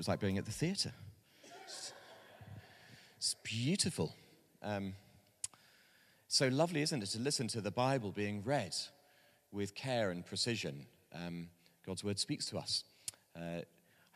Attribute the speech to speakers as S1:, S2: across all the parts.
S1: was like being at the theatre. It's beautiful. Um, so lovely, isn't it, to listen to the Bible being read with care and precision. Um, God's word speaks to us. Uh,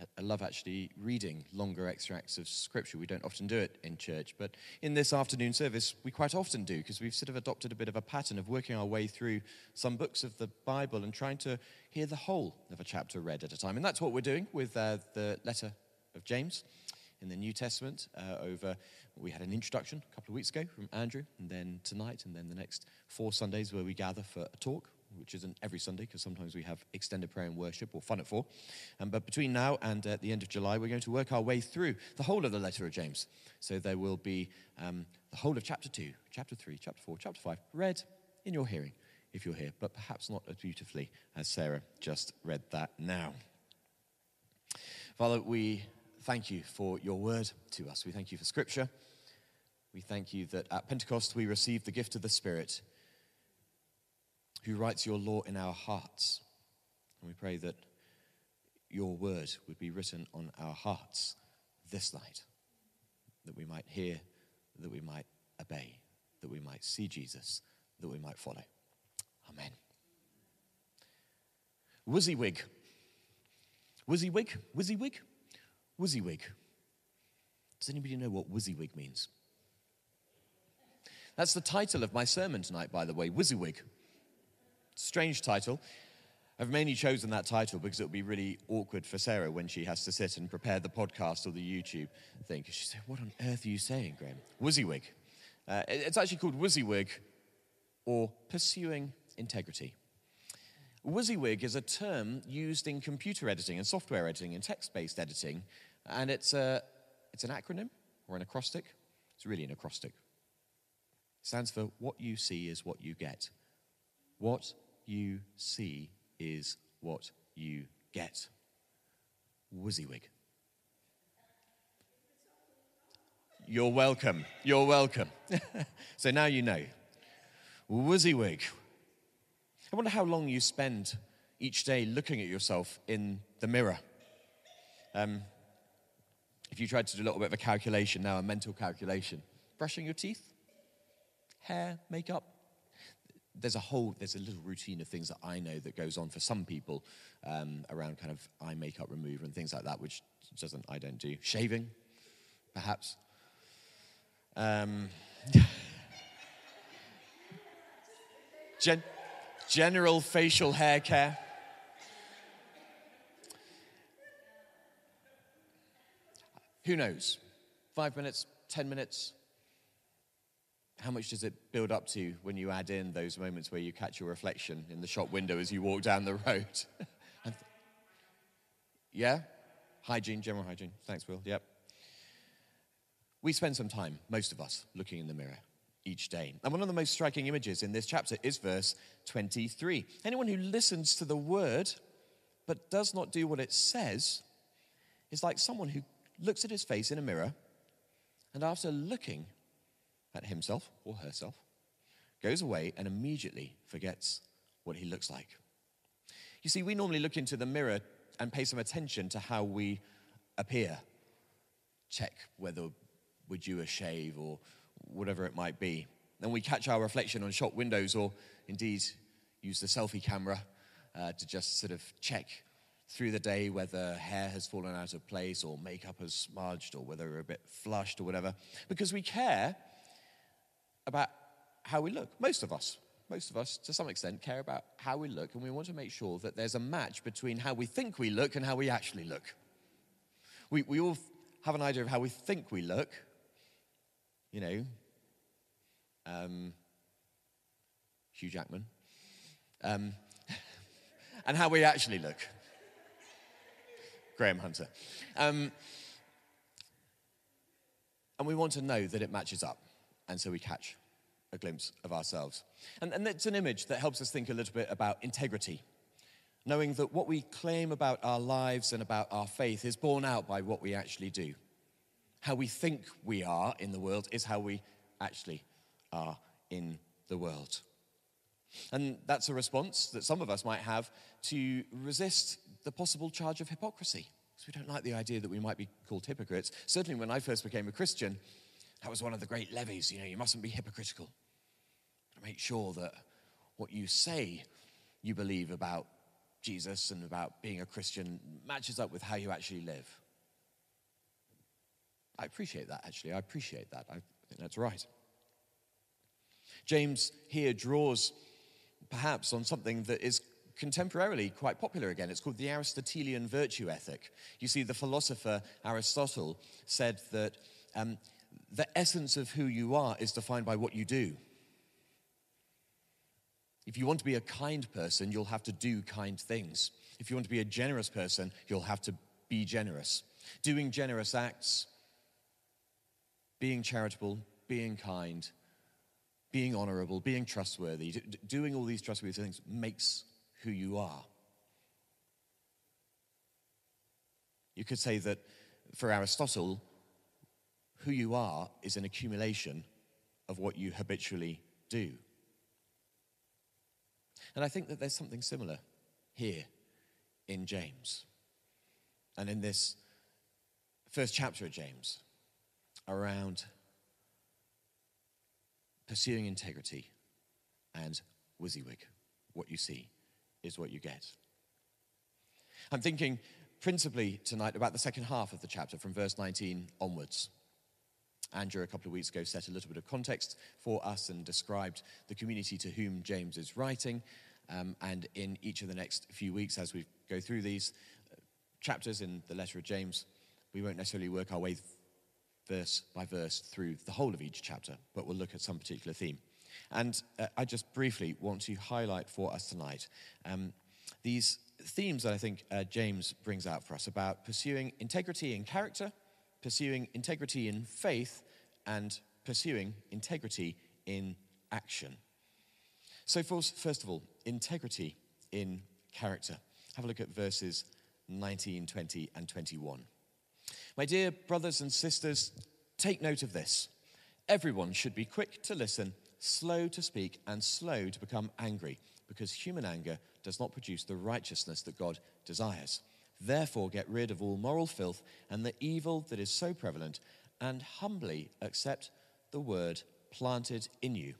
S1: I love actually reading longer extracts of scripture. We don't often do it in church, but in this afternoon service, we quite often do because we've sort of adopted a bit of a pattern of working our way through some books of the Bible and trying to hear the whole of a chapter read at a time. And that's what we're doing with uh, the letter of James in the New Testament. Uh, over, we had an introduction a couple of weeks ago from Andrew, and then tonight, and then the next four Sundays where we gather for a talk which isn't every Sunday because sometimes we have extended prayer and worship or fun at four. Um, but between now and uh, the end of July, we're going to work our way through the whole of the letter of James. So there will be um, the whole of chapter 2, chapter 3, chapter 4, chapter 5 read in your hearing if you're here, but perhaps not as beautifully as Sarah just read that now. Father, we thank you for your word to us. We thank you for scripture. We thank you that at Pentecost we received the gift of the Spirit who writes your law in our hearts. And we pray that your word would be written on our hearts this night, that we might hear, that we might obey, that we might see Jesus, that we might follow. Amen. WYSIWYG. WYSIWYG? WYSIWYG? WYSIWYG. Does anybody know what WYSIWYG means? That's the title of my sermon tonight, by the way, WYSIWYG. Strange title. I've mainly chosen that title because it would be really awkward for Sarah when she has to sit and prepare the podcast or the YouTube thing. She said, What on earth are you saying, Graham? WYSIWYG. Uh, it's actually called WYSIWYG or Pursuing Integrity. WYSIWYG is a term used in computer editing and software editing and text based editing, and it's, a, it's an acronym or an acrostic. It's really an acrostic. It stands for What You See is What You Get. What you see is what you get. WYSIWYG. You're welcome. You're welcome. so now you know. WYSIWYG. I wonder how long you spend each day looking at yourself in the mirror. Um, if you tried to do a little bit of a calculation now, a mental calculation, brushing your teeth, hair, makeup, there's a whole there's a little routine of things that I know that goes on for some people um, around kind of eye makeup remover and things like that, which doesn't I don't do. Shaving, perhaps. Um, gen- general facial hair care. Who knows? Five minutes, ten minutes, how much does it build up to when you add in those moments where you catch your reflection in the shop window as you walk down the road? yeah? Hygiene, general hygiene. Thanks, Will. Yep. We spend some time, most of us, looking in the mirror each day. And one of the most striking images in this chapter is verse 23. Anyone who listens to the word but does not do what it says is like someone who looks at his face in a mirror and after looking at himself or herself, goes away and immediately forgets what he looks like. You see, we normally look into the mirror and pay some attention to how we appear, check whether we're due a shave or whatever it might be. Then we catch our reflection on shop windows or indeed use the selfie camera uh, to just sort of check through the day whether hair has fallen out of place or makeup has smudged or whether we're a bit flushed or whatever. Because we care about how we look. Most of us, most of us, to some extent, care about how we look, and we want to make sure that there's a match between how we think we look and how we actually look. We, we all have an idea of how we think we look, you know, um, Hugh Jackman, um, and how we actually look. Graham Hunter. Um, and we want to know that it matches up and so we catch a glimpse of ourselves. And, and it's an image that helps us think a little bit about integrity, knowing that what we claim about our lives and about our faith is borne out by what we actually do. How we think we are in the world is how we actually are in the world. And that's a response that some of us might have to resist the possible charge of hypocrisy Because we don't like the idea that we might be called hypocrites. Certainly, when I first became a Christian, that was one of the great levies. You know, you mustn't be hypocritical. Make sure that what you say you believe about Jesus and about being a Christian matches up with how you actually live. I appreciate that, actually. I appreciate that. I think that's right. James here draws perhaps on something that is contemporarily quite popular again. It's called the Aristotelian virtue ethic. You see, the philosopher Aristotle said that um, the essence of who you are is defined by what you do. If you want to be a kind person, you'll have to do kind things. If you want to be a generous person, you'll have to be generous. Doing generous acts, being charitable, being kind, being honorable, being trustworthy, doing all these trustworthy things makes who you are. You could say that for Aristotle, who you are is an accumulation of what you habitually do. And I think that there's something similar here in James and in this first chapter of James around pursuing integrity and WYSIWYG. What you see is what you get. I'm thinking principally tonight about the second half of the chapter from verse 19 onwards. Andrew, a couple of weeks ago, set a little bit of context for us and described the community to whom James is writing. Um, and in each of the next few weeks, as we go through these uh, chapters in the letter of James, we won't necessarily work our way verse by verse through the whole of each chapter, but we'll look at some particular theme. And uh, I just briefly want to highlight for us tonight um, these themes that I think uh, James brings out for us about pursuing integrity in character, pursuing integrity in faith, and pursuing integrity in action. So, first of all, integrity in character. Have a look at verses 19, 20, and 21. My dear brothers and sisters, take note of this. Everyone should be quick to listen, slow to speak, and slow to become angry, because human anger does not produce the righteousness that God desires. Therefore, get rid of all moral filth and the evil that is so prevalent, and humbly accept the word planted in you,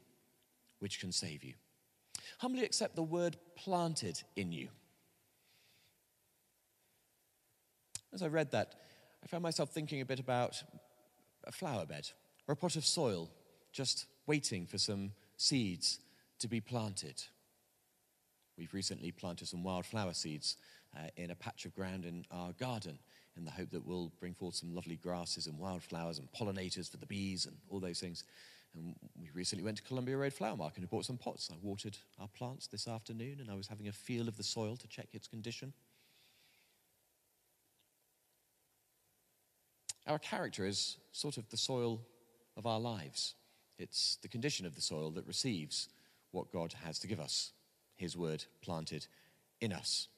S1: which can save you. Humbly accept the word planted in you. As I read that, I found myself thinking a bit about a flower bed or a pot of soil just waiting for some seeds to be planted. We've recently planted some wildflower seeds uh, in a patch of ground in our garden in the hope that we'll bring forth some lovely grasses and wildflowers and pollinators for the bees and all those things. And we recently went to Columbia Road Flower Market and bought some pots. I watered our plants this afternoon and I was having a feel of the soil to check its condition. Our character is sort of the soil of our lives. It's the condition of the soil that receives what God has to give us, His word planted in us.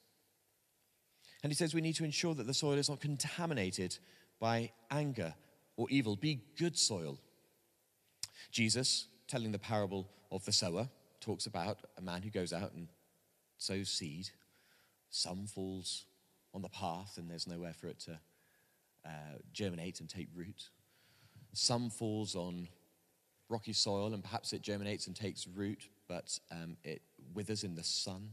S1: And He says we need to ensure that the soil is not contaminated by anger or evil. Be good soil Jesus, telling the parable of the sower, talks about a man who goes out and sows seed. Some falls on the path and there's nowhere for it to uh, germinate and take root. Some falls on rocky soil and perhaps it germinates and takes root, but um, it withers in the sun.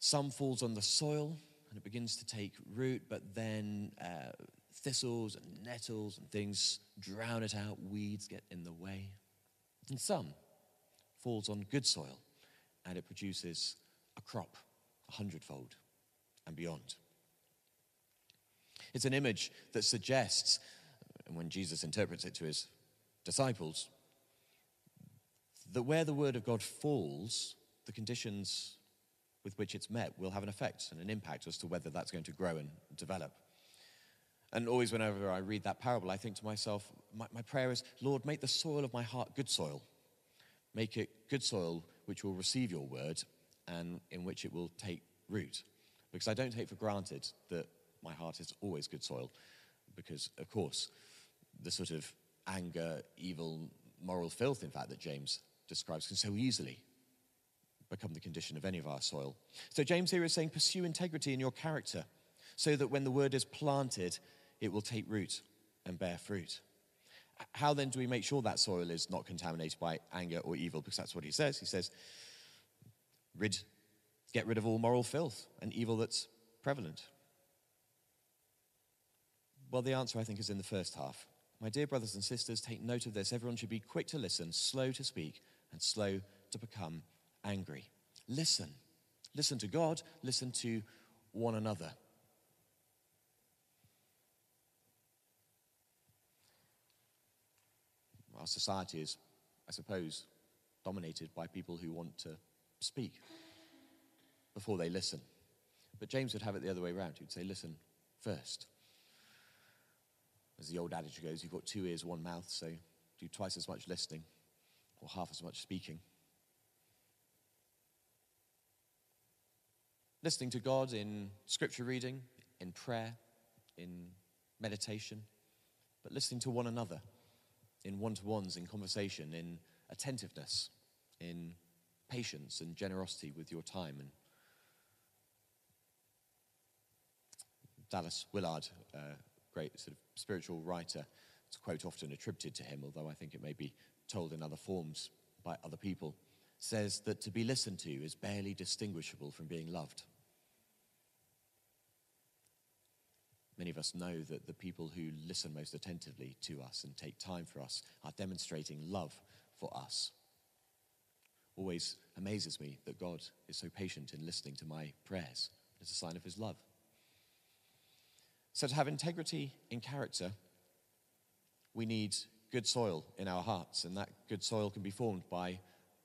S1: Some falls on the soil and it begins to take root, but then uh, thistles and nettles and things drown it out, weeds get in the way. And some falls on good soil and it produces a crop a hundredfold and beyond. It's an image that suggests, when Jesus interprets it to his disciples, that where the word of God falls, the conditions with which it's met will have an effect and an impact as to whether that's going to grow and develop. And always, whenever I read that parable, I think to myself, my, my, prayer is, Lord, make the soil of my heart good soil. Make it good soil which will receive your word and in which it will take root. Because I don't take for granted that my heart is always good soil. Because, of course, the sort of anger, evil, moral filth, in fact, that James describes can so easily become the condition of any of our soil. So, James here is saying, pursue integrity in your character so that when the word is planted, it will take root and bear fruit. How then do we make sure that soil is not contaminated by anger or evil? Because that's what he says. He says, rid, get rid of all moral filth and evil that's prevalent. Well, the answer, I think, is in the first half. My dear brothers and sisters, take note of this. Everyone should be quick to listen, slow to speak, and slow to become angry. Listen. Listen to God, listen to one another. Our society is, I suppose, dominated by people who want to speak before they listen. But James would have it the other way around. He'd say, Listen first. As the old adage goes, you've got two ears, one mouth, so do twice as much listening or half as much speaking. Listening to God in scripture reading, in prayer, in meditation, but listening to one another in one to ones, in conversation, in attentiveness, in patience and generosity with your time. And Dallas Willard, uh, great sort of spiritual writer. It's quote often attributed to him, although I think it may be told in other forms by other people, says that to be listened to is barely distinguishable from being loved. Many of us know that the people who listen most attentively to us and take time for us are demonstrating love for us. Always amazes me that God is so patient in listening to my prayers. It's a sign of his love. So, to have integrity in character, we need good soil in our hearts, and that good soil can be formed by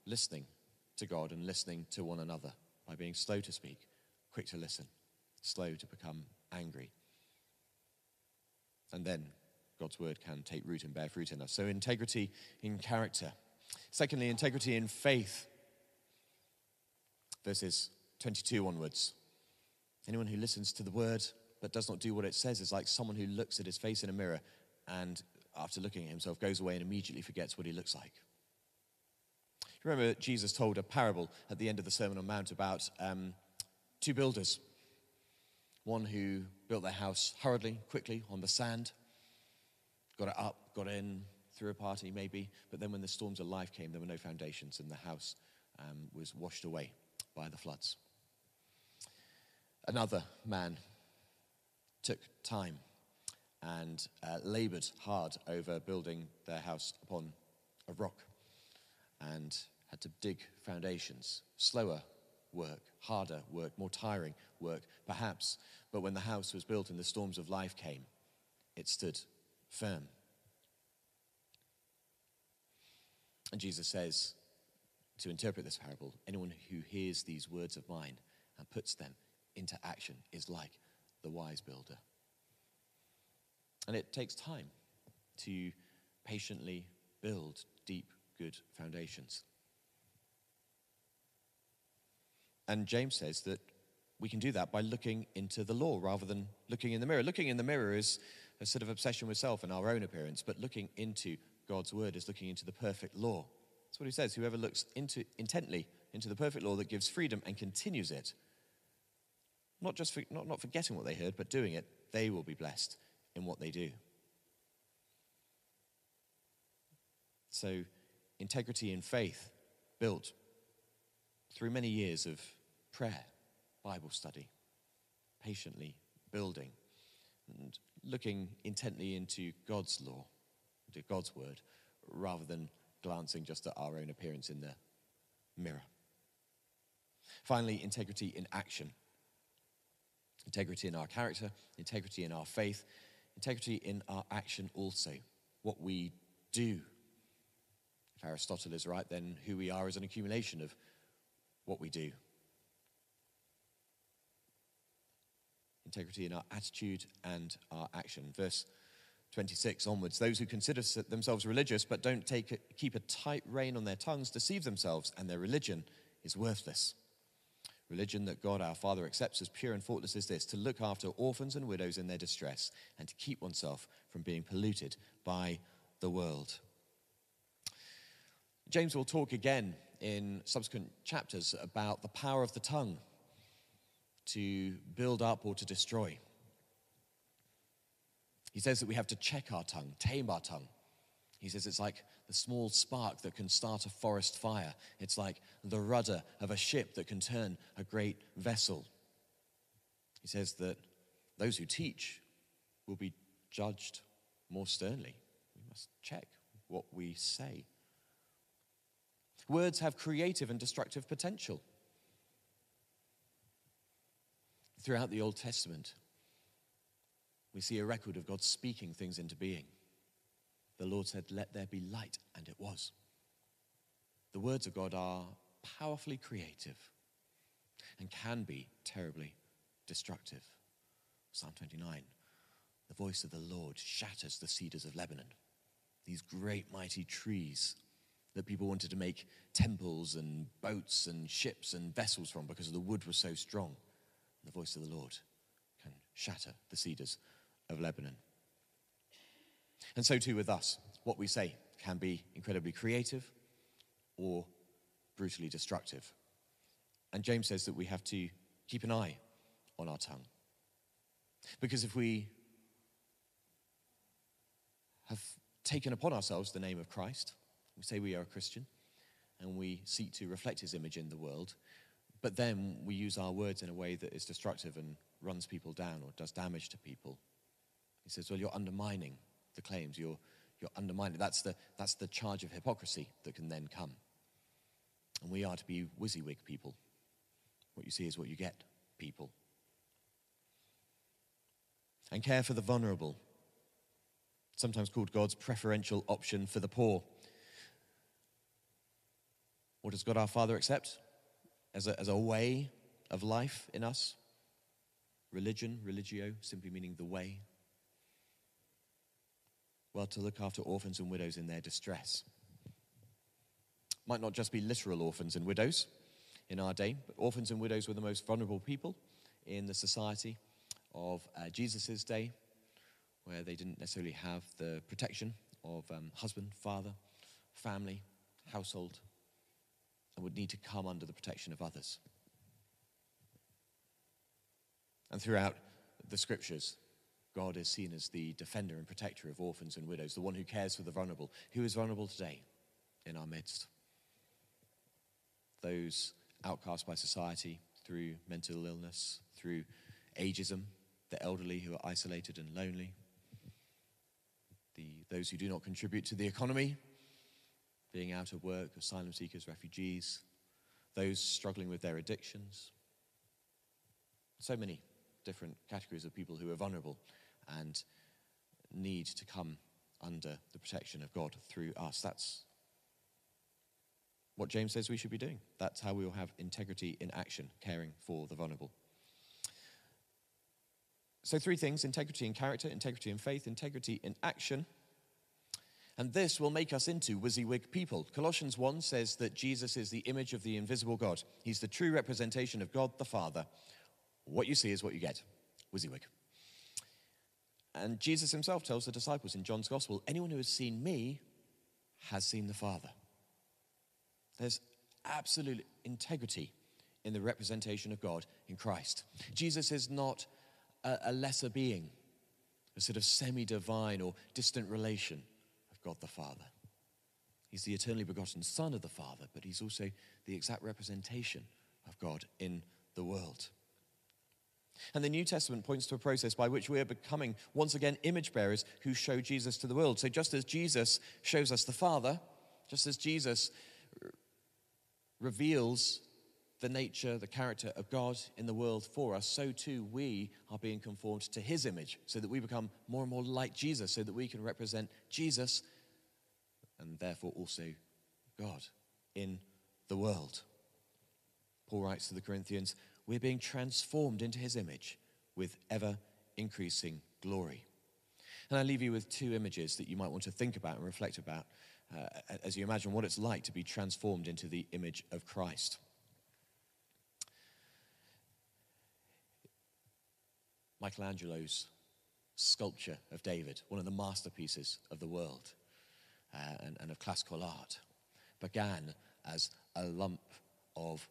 S1: listening to God and listening to one another, by being slow to speak, quick to listen, slow to become angry. And then God's word can take root and bear fruit in us. So, integrity in character. Secondly, integrity in faith. Verses 22 onwards. Anyone who listens to the word but does not do what it says is like someone who looks at his face in a mirror and, after looking at himself, goes away and immediately forgets what he looks like. Remember, Jesus told a parable at the end of the Sermon on Mount about um, two builders. One who built their house hurriedly, quickly, on the sand, got it up, got in, threw a party maybe, but then when the storms of life came, there were no foundations and the house um, was washed away by the floods. Another man took time and uh, labored hard over building their house upon a rock and had to dig foundations. Slower work, harder work, more tiring work, perhaps. But when the house was built and the storms of life came, it stood firm. And Jesus says, to interpret this parable, anyone who hears these words of mine and puts them into action is like the wise builder. And it takes time to patiently build deep, good foundations. And James says that we can do that by looking into the law rather than looking in the mirror. Looking in the mirror is a sort of obsession with self and our own appearance, but looking into God's word is looking into the perfect law. That's what he says. Whoever looks into, intently into the perfect law that gives freedom and continues it, not just for, not, not forgetting what they heard, but doing it, they will be blessed in what they do. So, integrity in faith built through many years of prayer, Bible study, patiently building and looking intently into God's law, into God's word, rather than glancing just at our own appearance in the mirror. Finally, integrity in action. Integrity in our character, integrity in our faith, integrity in our action also. What we do. If Aristotle is right, then who we are is an accumulation of what we do. Integrity in our attitude and our action. Verse 26 onwards. Those who consider themselves religious but don't take, keep a tight rein on their tongues deceive themselves, and their religion is worthless. Religion that God our Father accepts as pure and faultless is this to look after orphans and widows in their distress and to keep oneself from being polluted by the world. James will talk again in subsequent chapters about the power of the tongue to build up or to destroy. He says that we have to check our tongue, tame our tongue. He says it's like the small spark that can start a forest fire. It's like the rudder of a ship that can turn a great vessel. He says that those who teach will be judged more sternly. We must check what we say. Words have creative and destructive potential. Throughout the Old Testament, we see a record of God speaking things into being. The Lord said, Let there be light, and it was. The words of God are powerfully creative and can be terribly destructive. Psalm 29 The voice of the Lord shatters the cedars of Lebanon, these great mighty trees that people wanted to make temples and boats and ships and vessels from because the wood was so strong. The voice of the Lord can shatter the cedars of Lebanon. And so too with us. What we say can be incredibly creative or brutally destructive. And James says that we have to keep an eye on our tongue. Because if we have taken upon ourselves the name of Christ, we say we are a Christian, and we seek to reflect his image in the world, but then we use our words in a way that is destructive and runs people down or does damage to people. He says, Well, you're undermining the claims, you're, you're undermining. That's the, that's the charge of hypocrisy that can then come. And we are to be WYSIWYG people. What you see is what you get, people. And care for the vulnerable, sometimes called God's preferential option for the poor. What does God our Father accept as a, as a way of life in us? Religion, religio, simply meaning the way. Well, to look after orphans and widows in their distress. Might not just be literal orphans and widows in our day, but orphans and widows were the most vulnerable people in the society of uh, Jesus' day, where they didn't necessarily have the protection of um, husband, father, family, household, and would need to come under the protection of others. And throughout the scriptures, God is seen as the defender and protector of orphans and widows, the one who cares for the vulnerable. Who is vulnerable today in our midst? Those outcast by society through mental illness, through ageism, the elderly who are isolated and lonely, the, those who do not contribute to the economy, being out of work, asylum seekers, refugees, those struggling with their addictions. So many different categories of people who are vulnerable and need to come under the protection of God through us. That's what James says we should be doing. That's how we will have integrity in action, caring for the vulnerable. So, three things integrity in character, integrity in faith, integrity in action. And this will make us into WYSIWYG people. Colossians 1 says that Jesus is the image of the invisible God. He's the true representation of God the Father. What you see is what you get. WYSIWYG. And Jesus himself tells the disciples in John's Gospel anyone who has seen me has seen the Father. There's absolute integrity in the representation of God in Christ. Jesus is not a, a lesser being, a sort of semi divine or distant relation of God the Father. He's the eternally begotten Son of the Father, but he's also the exact representation of God in the world. And the New Testament points to a process by which we are becoming, once again, image bearers who show Jesus to the world. So just as Jesus shows us the Father, just as Jesus reveals the nature, the character of God in the world for us, so too we are being conformed to his image, so that we become more and more like Jesus, so that we can represent Jesus and therefore also God in the world. Paul writes to the Corinthians, we're being transformed into his image with ever increasing glory. And I leave you with two images that you might want to think about and reflect about uh, as you imagine what it's like to be transformed into the image of Christ. Michelangelo's sculpture of David, one of the masterpieces of the world uh, and, and of classical art, began as a lump of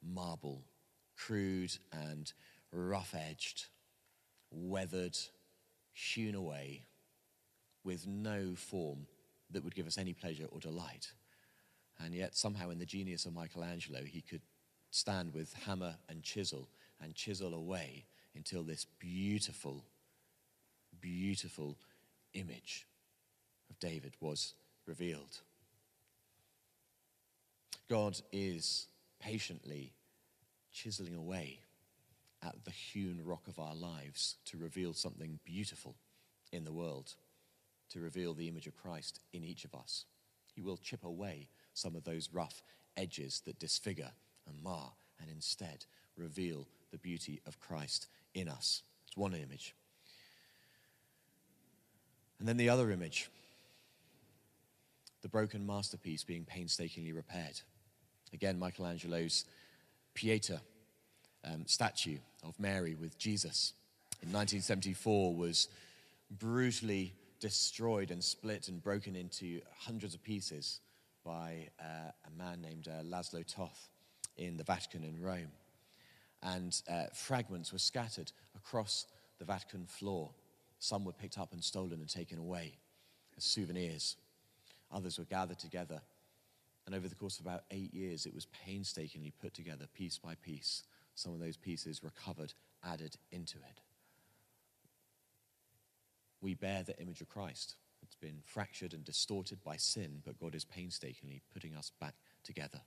S1: marble crude and rough edged, weathered, hewn away with no form that would give us any pleasure or delight. And yet, somehow, in the genius of Michelangelo, he could stand with hammer and chisel and chisel away until this beautiful, beautiful image of David was revealed. God is patiently chiseling away at the hewn rock of our lives to reveal something beautiful in the world, to reveal the image of Christ in each of us. He will chip away some of those rough edges that disfigure and mar and instead reveal the beauty of Christ in us. It's one image. And then the other image the broken masterpiece being painstakingly repaired. Again, Michelangelo's Pieta um, statue of Mary with Jesus in 1974 was brutally destroyed and split and broken into hundreds of pieces by uh, a man named uh, Laszlo Toth in the Vatican in Rome. And uh, fragments were scattered across the Vatican floor. Some were picked up and stolen and taken away as souvenirs. Others were gathered together. And over the course of about eight years, it was painstakingly put together, piece by piece. Some of those pieces recovered, added into it. We bear the image of Christ. It's been fractured and distorted by sin, but God is painstakingly putting us back together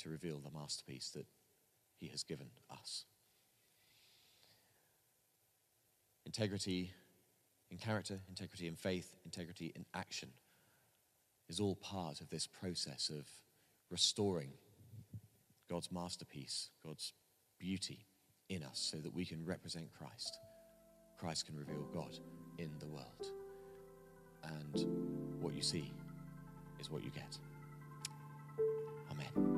S1: to reveal the masterpiece that He has given us. Integrity in character, integrity in faith, integrity in action is all part of this process of restoring God's masterpiece, God's beauty in us, so that we can represent Christ. Christ can reveal God in the world. And what you see is what you get. Amen.